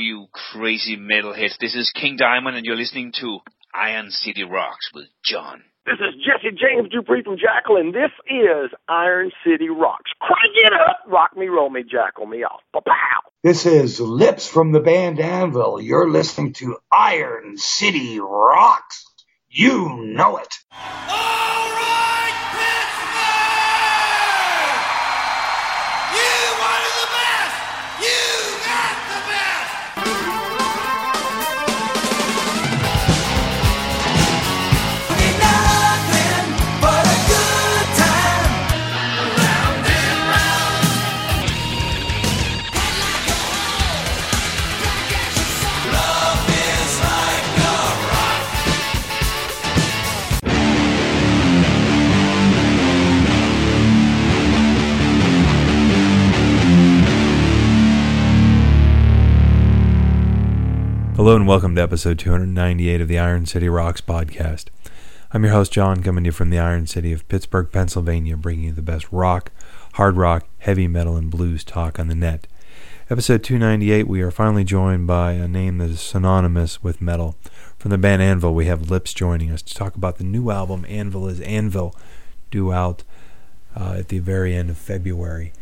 you crazy metalheads. This is King Diamond, and you're listening to Iron City Rocks with John. This is Jesse James Dupree from Jackyl, and this is Iron City Rocks. Crank it up! Rock me, roll me, jackal me off. Pow! This is Lips from the band Anvil. You're listening to Iron City Rocks. You know it. Hello and welcome to episode 298 of the Iron City Rocks podcast. I'm your host, John, coming to you from the Iron City of Pittsburgh, Pennsylvania, bringing you the best rock, hard rock, heavy metal, and blues talk on the net. Episode 298, we are finally joined by a name that is synonymous with metal. From the band Anvil, we have Lips joining us to talk about the new album, Anvil is Anvil, due out uh, at the very end of February.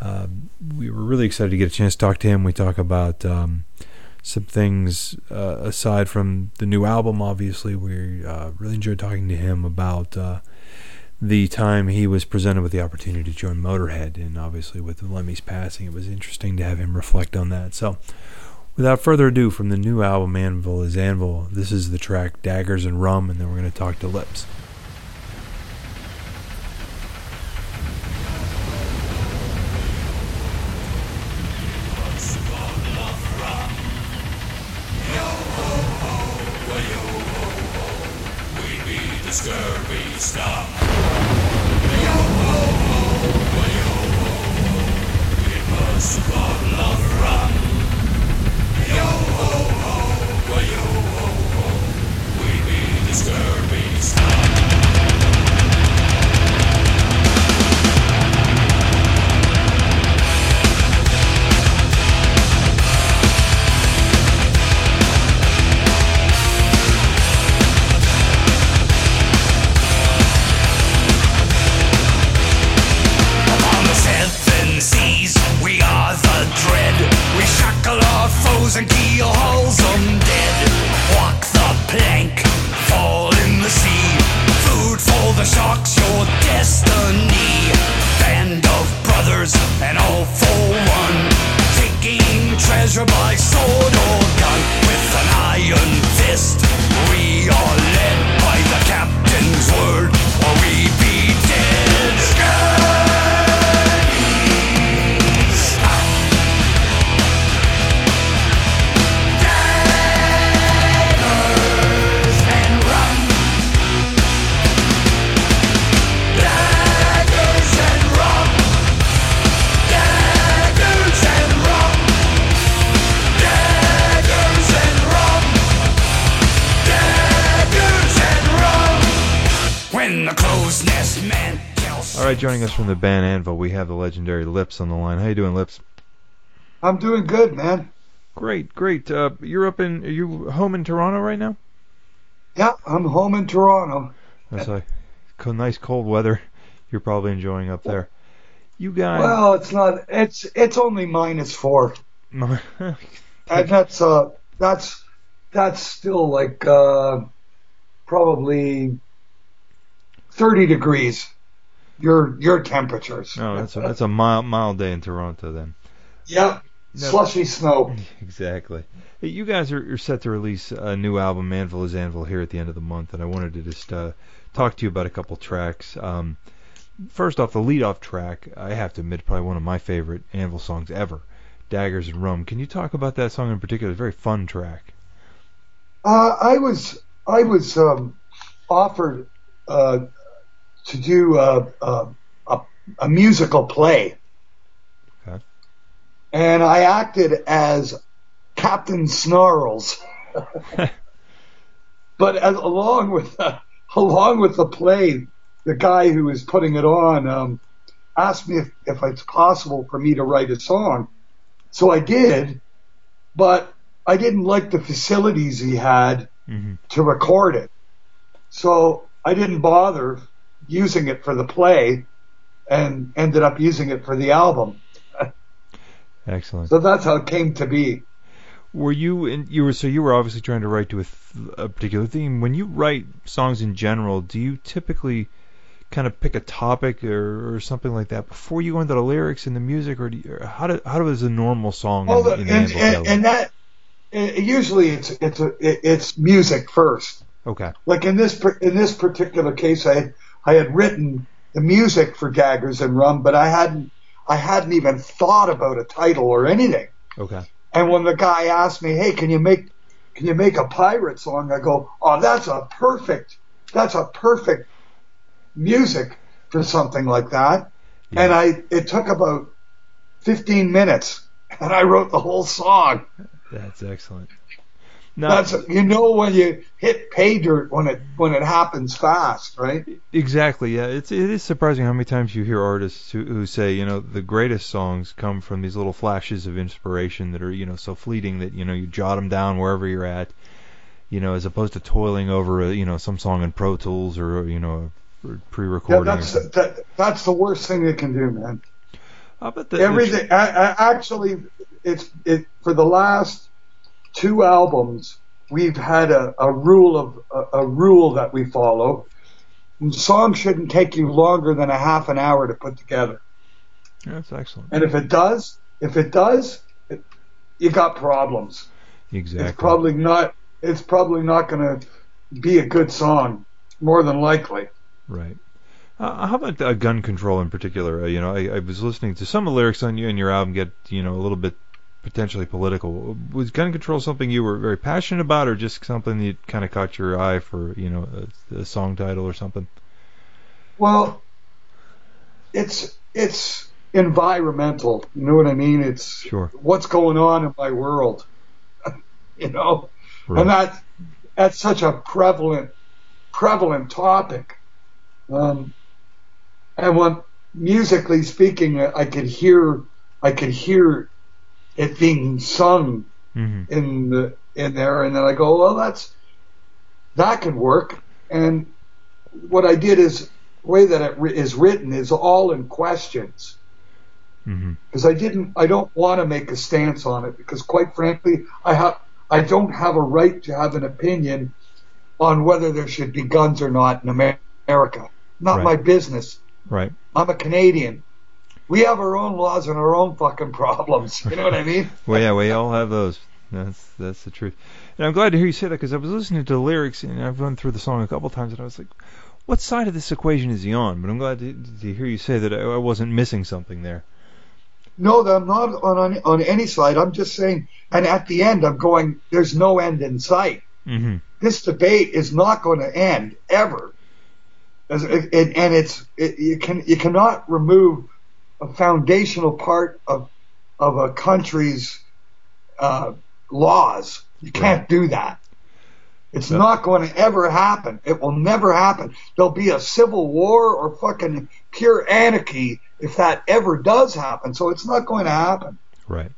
Uh, we were really excited to get a chance to talk to him. We talk about. Um, some things uh, aside from the new album. Obviously, we uh, really enjoyed talking to him about uh, the time he was presented with the opportunity to join Motorhead, and obviously with Lemmy's passing, it was interesting to have him reflect on that. So, without further ado, from the new album Anvil is Anvil, this is the track Daggers and Rum, and then we're going to talk to Lips. Joining us from the band Anvil, we have the legendary Lips on the line. How you doing, Lips? I'm doing good, man. Great, great. Uh, you're up in, are you home in Toronto right now? Yeah, I'm home in Toronto. That's like nice cold weather. You're probably enjoying up there. You guys. Well, it's not. It's it's only minus four, and that's uh that's that's still like uh probably thirty degrees. Your your temperatures. no, that's a, that's a mild mild day in Toronto then. Yep. No. Slushy snow. Exactly. Hey, you guys are, are set to release a new album, Anvil is Anvil, here at the end of the month, and I wanted to just uh, talk to you about a couple tracks. Um, first off, the lead-off track, I have to admit, probably one of my favorite Anvil songs ever, Daggers and Rum. Can you talk about that song in particular? It's a very fun track. Uh, I was I was um, offered uh, to do a, a, a, a musical play, Okay. and I acted as Captain Snarls. but as, along with uh, along with the play, the guy who was putting it on um, asked me if, if it's possible for me to write a song. So I did, but I didn't like the facilities he had hmm to record it. So I didn't bother using it for the play and ended up using it for the album. Excellent. So that's how it came to be. Were you in, you were so you were obviously trying to write to a, th- a particular theme. When you write songs in general, do you typically kind of pick a topic or, or something like that before you go into the lyrics and the music, or, do you, or how do, how does a normal song Well, in, in and, and, and that uh, usually it's it's a, it, it's music first. okay, Like in this in this particular case, I I had written the music for Daggers and Rum, but I hadn't I hadn't even thought about a title or anything. okay, And when the guy asked me, "Hey, can you make can you make a pirate song?" I go, "Oh, that's a perfect that's a perfect music for something like that." Yeah. And I it took about 15 minutes, and I wrote the whole song. that's excellent. That's you know when you hit pay dirt when it when it happens fast, right? Exactly. Yeah, it's it is surprising how many times you hear artists who, who say, you know, the greatest songs come from these little flashes of inspiration that are, you know, so fleeting that you know you jot them down wherever you're at, you know, as opposed to toiling over, a, you know, some song in Pro Tools or you know, pre-recording. or that's that, that's the worst thing you can do, man. Uh, but the, the- Everything. I, I, actually, it's it for the last two albums. We've had a, a rule of a, a rule that we follow. And songs shouldn't take you longer than a half an hour to put together. that's excellent. And if it does, if it does, it, you got problems. Exactly. It's probably not. It's probably not going to be a good song, more than likely. Right. Uh, how about uh, gun control in particular? Uh, you know, I, I was listening to some of the lyrics on you and your album get you know a little bit potentially political. Was gun control something you were very passionate about, or just something that kind of caught your eye for you know a, a song title or something? Well, it's it's environmental. You know what I mean? It's Sure. what's going on in my world. you know, Right. and that that's such a prevalent prevalent topic. Um, and when musically speaking, I could hear I could hear it being sung hmm in the in there, and then I go, well, that's that could work. And what I did is the way that it ri- is written is all in questions because I didn't I don't want to make a stance on it because quite frankly I have I don't have a right to have an opinion on whether there should be guns or not in America. Not Right. my business. Right. I'm a Canadian. We have our own laws and our own fucking problems. You know what I mean? Well, yeah, we all have those. That's that's the truth. And I'm glad to hear you say that because I was listening to the lyrics and I've run through the song a couple times and I was like, what side of this equation is he on? But I'm glad to, to hear you say that I, I wasn't missing something there. No, I'm not on, on on any side. I'm just saying. And at the end, I'm going. There's no end in sight. hmm This debate is not going to end ever. As, and, and it's it, you can you cannot remove a foundational part of of a country's uh, laws. You can't do that. It's Yeah. not going to ever happen. It will never happen. There'll be a civil war or fucking pure anarchy if that ever does happen. So it's not going to happen. Right.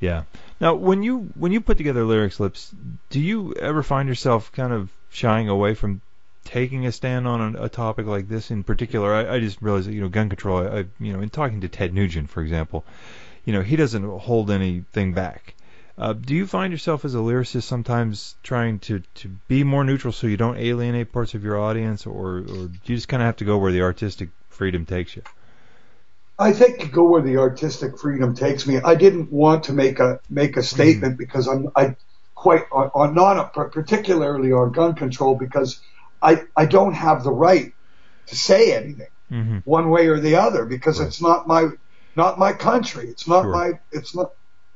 Yeah. Now, when you when you put together lyrics lips, do you ever find yourself kind of shying away from taking a stand on a, a topic like this in particular? I, I just realized that you know gun control. I, you know in talking to Ted Nugent, for example, you know he doesn't hold anything back. Uh, do you find yourself as a lyricist sometimes trying to, to be more neutral so you don't alienate parts of your audience, or, or do you just kind of have to go where the artistic freedom takes you? I think you go where the artistic freedom takes me. I didn't want to make a make a statement mm-hmm. because I'm I quite on, on not particularly on gun control because I I don't have the right to say anything Mm-hmm. one way or the other because Right. it's not my not my country. It's not Sure. my it's not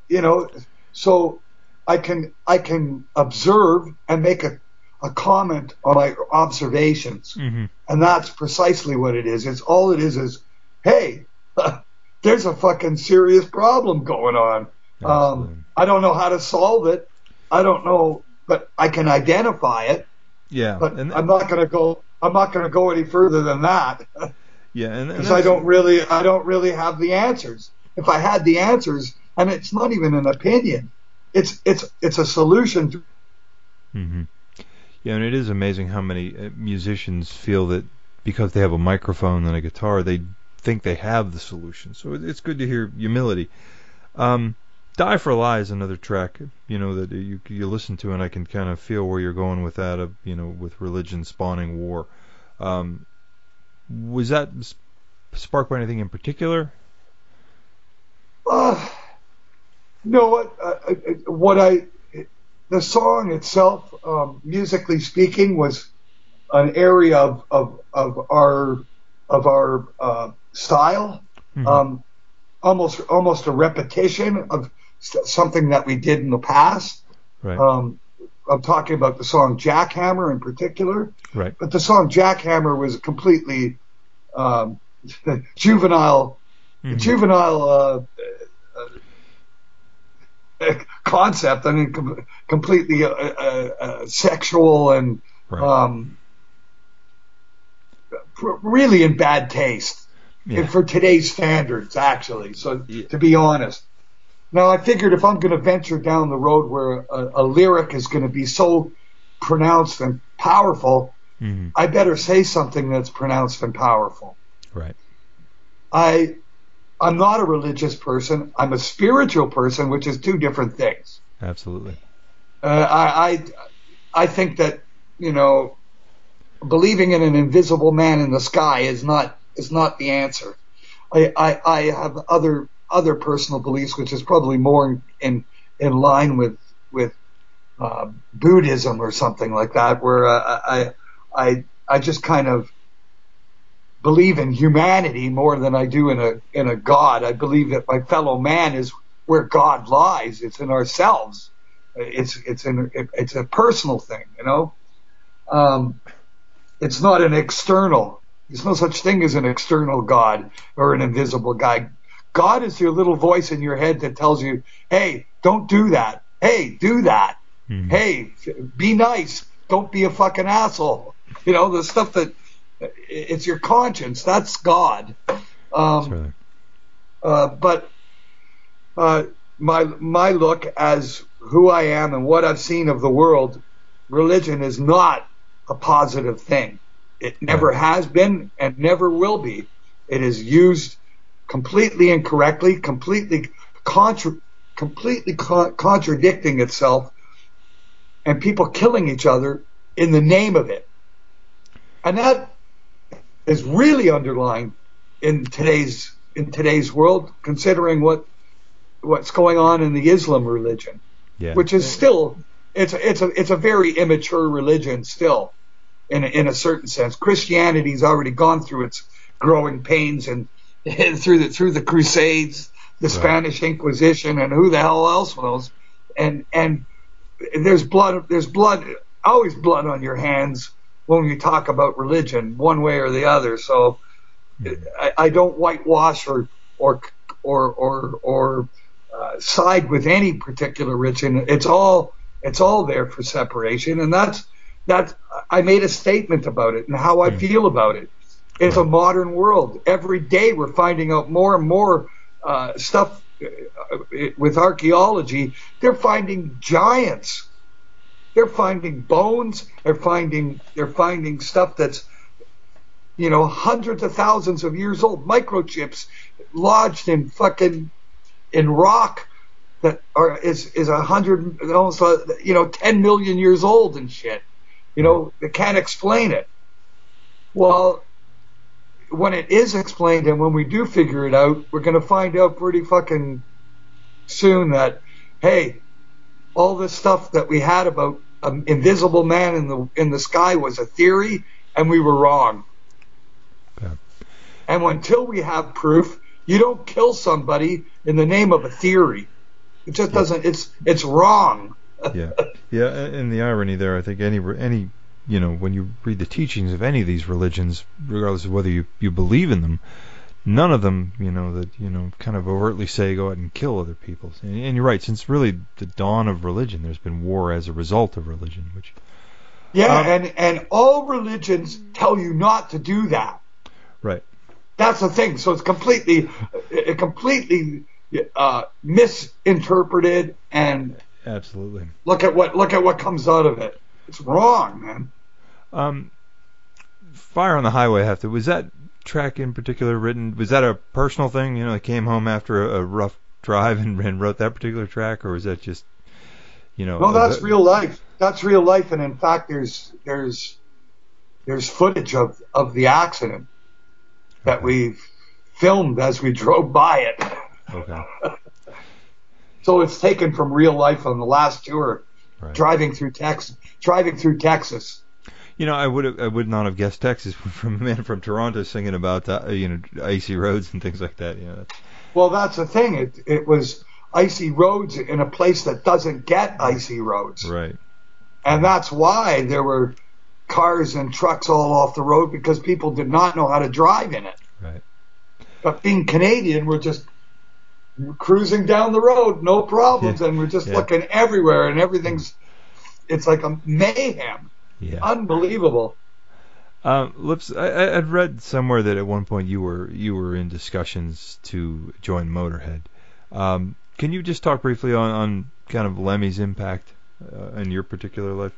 you know so I can I can observe and make a a comment on my observations Mm-hmm. and that's precisely what it is. It's all it is is, hey, there's a fucking serious problem going on. Um, I don't know how to solve it. I don't know, but I can identify it. Yeah, But and, I'm not going to go. I'm not going to go any further than that yeah, and, because I don't really. I don't really have the answers. If I had the answers, and it's not even an opinion, it's it's it's a solution. To, hmm Yeah, and it is amazing how many uh, musicians feel that because they have a microphone and a guitar, they think they have the solution. So it's good to hear humility. Um, Die for a Lie is another track, you know, that you you listen to, and I can kind of feel where you're going with that, of you know, with religion spawning war. Um, was that sparked by anything in particular? Uh, no, what uh, uh, what I the song itself, um, musically speaking, was an area of of, of our of our uh, style, mm-hmm. um, almost almost a repetition of something that we did in the past. Right. Um, I'm talking about the song Jackhammer in particular. Right. But the song Jackhammer was completely um, juvenile, mm-hmm. juvenile uh, uh, concept. I mean, com- completely uh, uh, uh sexual and right. um, really in bad taste yeah. for today's standards, actually. So, yeah. to be honest. Now, I figured if I'm going to venture down the road where a, a lyric is going to be so pronounced and powerful, mm-hmm. I better say something that's pronounced and powerful. Right. I, I'm not a religious person. I'm a spiritual person, which is two different things. Absolutely. Uh, I, I, I think that you know, believing in an invisible man in the sky is not is not the answer. I, I, I have other other personal beliefs, which is probably more in in line with with uh, Buddhism or something like that, where uh, I I I just kind of believe in humanity more than I do in a in a God. I believe that my fellow man is where God lies. It's in ourselves. It's it's in it's a personal thing, you know. Um, it's not an external. There's no such thing as an external God or an invisible God. God is your little voice in your head that tells you, hey, don't do that. Hey, do that. Mm-hmm. Hey, be nice. Don't be a fucking asshole. You know, the stuff that it's your conscience. That's God. Um, uh, but uh, my my look as who I am and what I've seen of the world, religion is not a positive thing. It never has been and never will be. It is used completely incorrectly, completely contra- completely co- contradicting itself, and people killing each other in the name of it. And that is really underlined in today's in today's world, considering what what's going on in the Islam religion, yeah. which is still it's a, it's a it's a very immature religion still in a, in a certain sense. Christianity's already gone through its growing pains and through the through the Crusades, the right. Spanish Inquisition, and who the hell else knows. And and there's blood. There's blood. Always blood on your hands when you talk about religion, one way or the other. So mm-hmm. I, I don't whitewash or or or or or uh, side with any particular religion. It's all it's all there for separation, and that's that I made a statement about it and how I hmm. feel about it. It's a modern world. Every day we're finding out more and more uh, stuff uh, with archaeology. They're finding giants. They're finding bones. They're finding they're finding stuff that's you know hundreds of thousands of years old. Microchips lodged in fucking in rock that are is is a hundred almost uh, you know ten million years old and shit. You know, they can't explain it. Well, when it is explained and when we do figure it out, we're going to find out pretty fucking soon that, hey, all this stuff that we had about an invisible man in the in the sky was a theory, and we were wrong. Yeah. And until we have proof, you don't kill somebody in the name of a theory. It just doesn't. It's it's wrong yeah, yeah, and the irony there, I think any any you know when you read the teachings of any of these religions, regardless of whether you you believe in them, none of them you know that you know kind of overtly say go out and kill other people. And, and you're right, since really the dawn of religion, there's been war as a result of religion, which. Yeah, um, and and all religions tell you not to do that. Right. That's the thing. So it's completely, it completely uh, misinterpreted and Absolutely. Look at what look at what comes out of it. It's wrong, man. Um, Fire on the Highway have to. Was that track in particular written? Was that a personal thing? You know, I came home after a, a rough drive and, and wrote that particular track, or was that just, you know? No, that's a- real life. That's real life, and in fact, there's there's there's footage of of the accident that we filmed as we drove by it. Okay. So it's taken from real life on the last tour, Right. driving through Texas. Driving through Texas. You know, I would have, I would not have guessed Texas from a man from Toronto singing about uh, you know icy roads and things like that. You know, Well, that's the thing. It it was icy roads in a place that doesn't get icy roads, right. and that's why there were cars and trucks all off the road because people did not know how to drive in it. Right. But being Canadian, we're just cruising down the road, no problems, Yeah. and we're just Yeah. looking everywhere, and everything's it's like a mayhem, Yeah. unbelievable. Um, Lips, I, I'd read somewhere that at one point you were you were in discussions to join Motorhead. Um, can you just talk briefly on, on kind of Lemmy's impact uh, in your particular life?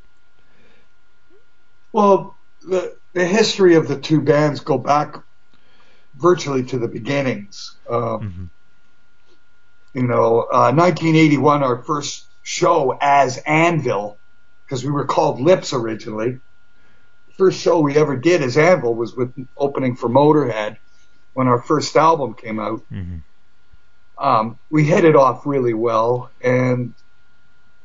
Well, the the history of the two bands go back virtually to the beginnings. Um, Mhm. You know, uh, 1981, our first show as Anvil, because we were called Lips originally. First show we ever did as Anvil was with opening for Motorhead when our first album came out. Mhm. Um, we hit it off really well, and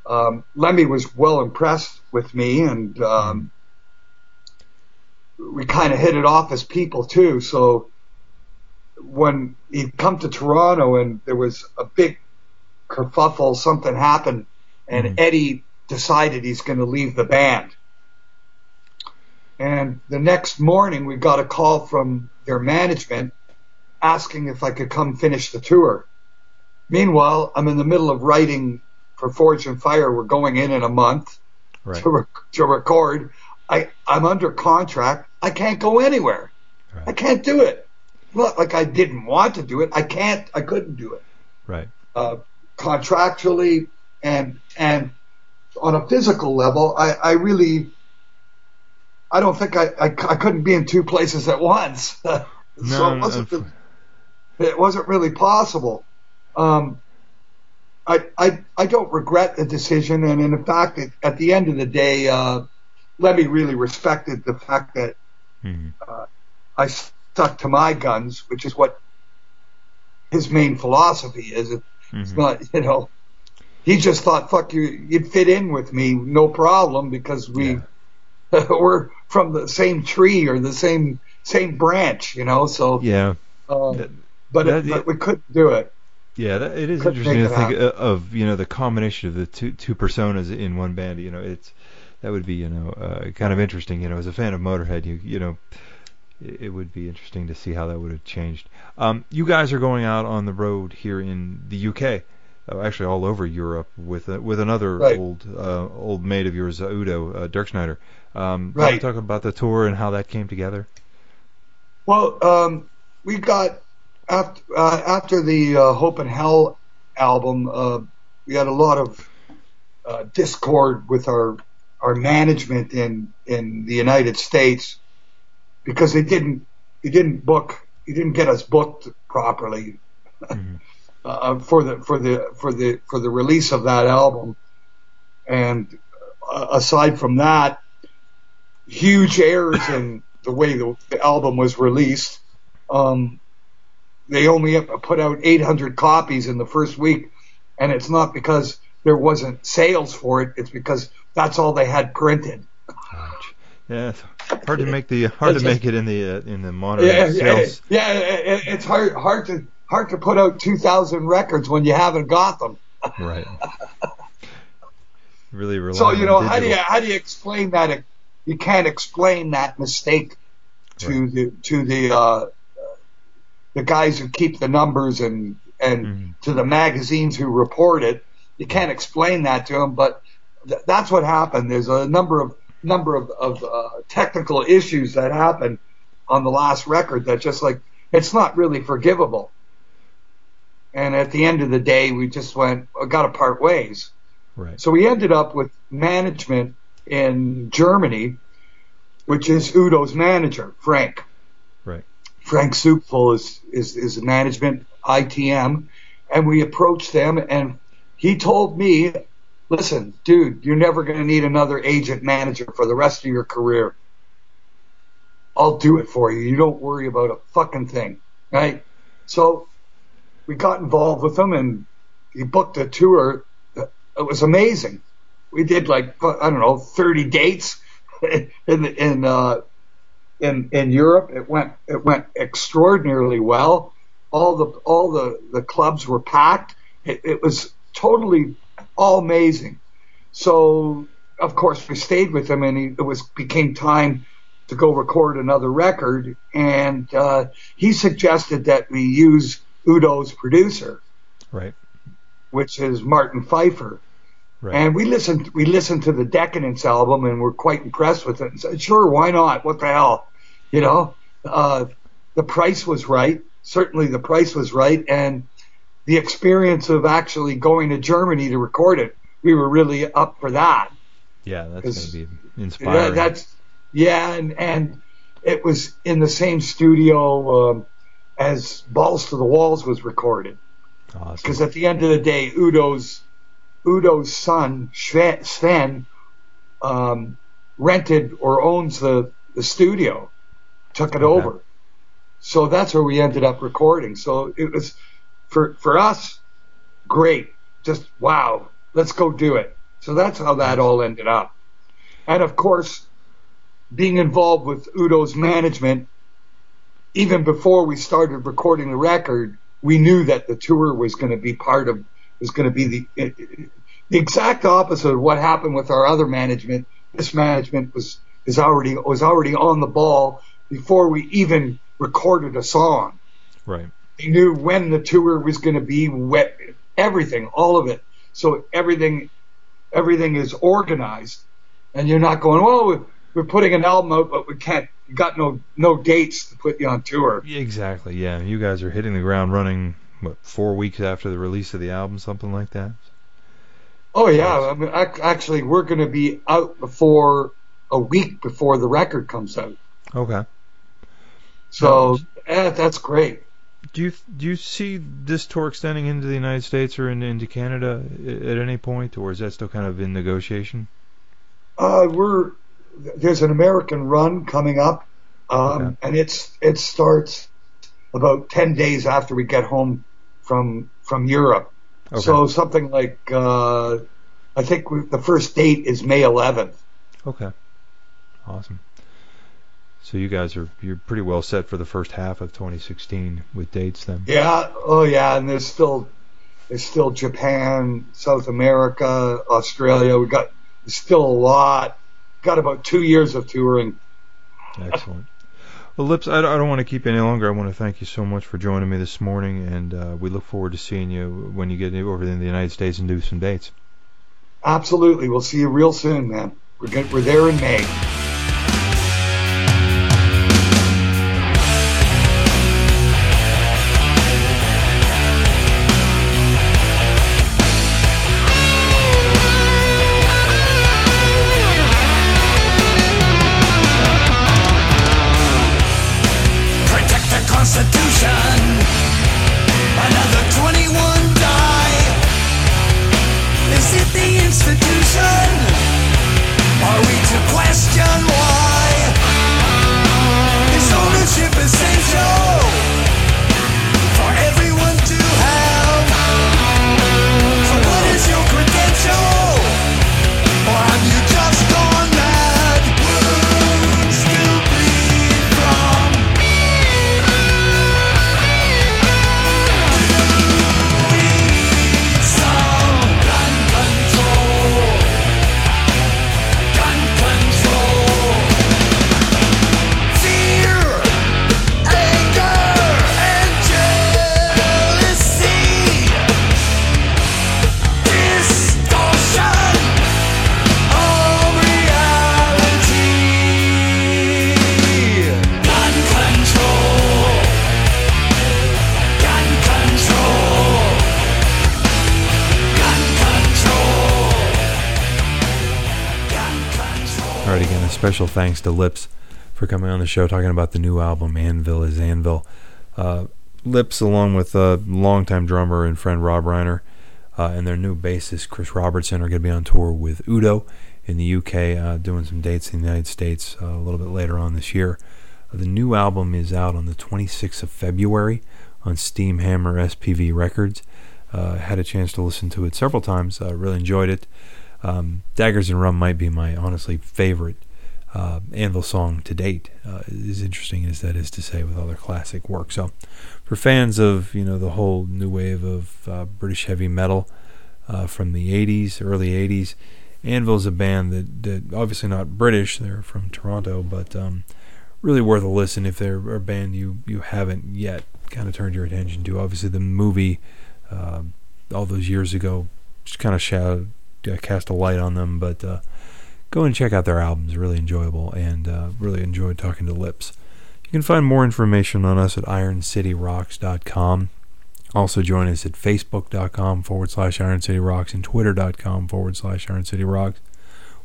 um, Lemmy was well impressed with me, and um, we kind of hit it off as people too. So when he'd come to Toronto and there was a big kerfuffle, something happened, and Mhm. Eddie decided he's going to leave the band. And the next morning, we got a call from their management asking if I could come finish the tour. Meanwhile, I'm in the middle of writing for Forged in Fire. We're going in in a month Right. to, rec- to record. I, I'm under contract. I can't go anywhere. I can't do it. Not like I didn't want to do it. I can't. I couldn't do it Right. uh, contractually and and on a physical level. I, I really. I don't think I, I, I couldn't be in two places at once. so No, it wasn't no, it wasn't really possible. Um, I, I I don't regret the decision, and in fact, at, at the end of the day, uh, Lemmy really respected the fact that Mhm. I stuck to my guns, which is what his main philosophy is. It's Mhm. not, you know, he just thought, "Fuck you, you'd fit in with me, no problem," because we we're from the same tree or the same same branch, you know. So, Yeah. uh, That- but, that- it, but we couldn't do it. Yeah, that, it is Couldn't interesting to think uh, of you know the combination of the two two personas in one band. You know, it's that would be you know uh, kind of interesting. You know, as a fan of Motorhead, you you know it, would be interesting to see how that would have changed. Um, you guys are going out on the road here in the UK, uh, actually all over Europe with uh, with another Right. old uh, old mate of yours, uh, Udo uh, Dirkschneider. Um, can Right. talk about the tour and how that came together? Well, um, we got after uh, after the uh, Hope in Hell album, uh, we had a lot of uh, discord with our our management in in the United States because they didn't they didn't book they didn't get us booked properly Mhm. uh, for the for the for the for the release of that album. And uh, aside from that, huge errors in the way the, the album was released. Um, they only put out 800 copies in the first week, and it's not because there wasn't sales for it. It's because that's all they had printed. Yeah, it's hard to make the hard to make it in the uh, in the monitor Yeah, yeah, sales. yeah, it- it's hard hard to hard to put out 2,000 records when you haven't got them. Right. Really rely So you know how do you how do you explain that? You can't explain that mistake to the to the uh, the guys who keep the numbers and and Mhm. to the magazines who report it. You can't explain that to them, but th- that's what happened. There's a number of number of, of uh, technical issues that happened on the last record that just like it's not really forgivable. And at the end of the day, we just went got to part ways. Right. So we ended up with management in Germany, which is Udo's manager, Frank. Right. Frank Soupful is, is, is management ITM. And we approached them and he told me, listen, dude, you're never going to need another agent manager for the rest of your career. I'll do it for you. You don't worry about a fucking thing. Right. So we got involved with him and he booked a tour. It was amazing. We did like, I don't know, 30 dates in, in, uh, in, in Europe. It went, it went extraordinarily well. All the, all the, the clubs were packed. It, it was totally all amazing. So, of course, we stayed with him and he, it was, became time to go record another record. And, uh, he suggested that we use Udo's producer. Right. Which is Martin Pfeiffer. Right. And we listened, we listened to the Decadence album and we're quite impressed with it and said, sure, why not? What the hell? You know, uh, the price was right. Certainly the price was right. And the experience of actually going to Germany to record it, we were really up for that. Yeah, that's going to be inspiring. Yeah, that's, yeah. And, and it was in the same studio, um, as Balls to the Walls was recorded. Because awesome. at the end of the day, Udo's Udo's son Sven um, rented or owns the the studio, took it Okay. over. So that's where we ended up recording. So it was for for us great. Just wow, let's go do it. So that's how that all ended up. And of course, being involved with Udo's management, even before we started recording the record, we knew that the tour was going to be part of, was going to be the, uh, the exact opposite of what happened with our other management. This management was, is already, was already on the ball before we even recorded a song. Right. They knew when the tour was going to be, wet, everything, all of it. So everything, everything is organized, and you're not going, well, we're- putting an album out, but we can't, got no no dates to put you on tour. Exactly. Yeah. You guys are hitting the ground running. What four weeks after the release of the album, something like that. Oh yeah, I mean, actually, we're going to be out before a week before the record comes out. Okay. So eh, that's great. Do you do you see this tour extending into the United States or in, into Canada at any point, or is that still kind of in negotiation? Uh, we're there's an American run coming up, um, Okay. and it's it starts about ten days after we get home from from Europe. Okay. So something like uh, I think we, the first date is May 11th. Okay. Awesome. So you guys are you're pretty well set for the first half of 2016 with dates then. Yeah, oh yeah, and there's still there's still Japan, South America, Australia. We got there's still a lot. Got about two years of touring. Excellent. Well, Lips, I don't, I don't want to keep you any longer. I want to thank you so much for joining me this morning, and uh, we look forward to seeing you when you get over in the United States and do some dates. Absolutely, we'll see you real soon, man. We're good, we're there in May. Special thanks to Lips for coming on the show talking about the new album Anvil is Anvil. Uh, Lips, along with a longtime drummer and friend Robb Reiner, uh, and their new bassist Chris Robertson, are going to be on tour with Udo in the UK, uh, doing some dates in the United States uh, a little bit later on this year. The new album is out on the 26th of February on Steamhammer SPV Records. Uh, had a chance to listen to it several times. really enjoyed it. Um, Daggers and Rum might be my honestly favorite uh, Anvil song to date. Uh, as interesting as that is to say, with all their classic work. So, for fans of you know the whole new wave of uh, British heavy metal uh, from the '80s, early '80s, Anvil's a band that, that obviously not British. They're from Toronto, but um, really worth a listen if they're a band you you haven't yet kind of turned your attention to. Obviously, the movie uh, all those years ago just kind of showed uh, cast a light on them. But go and check out their albums; really enjoyable, and uh, really enjoyed talking to Lips. You can find more information on us at IronCityRocks.com. Also, join us at Facebook.com forward slash Iron City Rocks and Twitter.com forward slash Iron.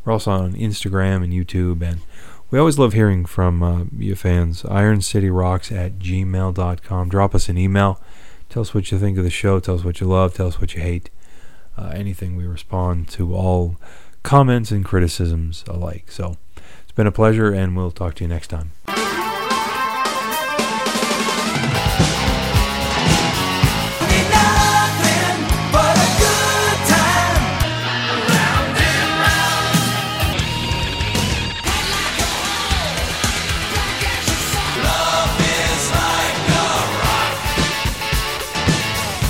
We're also on Instagram and YouTube, and we always love hearing from uh, you fans. IronCityRocks at gmail.com. Drop us an email. Tell us what you think of the show. Tell us what you love. Tell us what you hate uh, anything. We respond to all comments and criticisms alike. So it's been a pleasure, and we'll talk to you next time.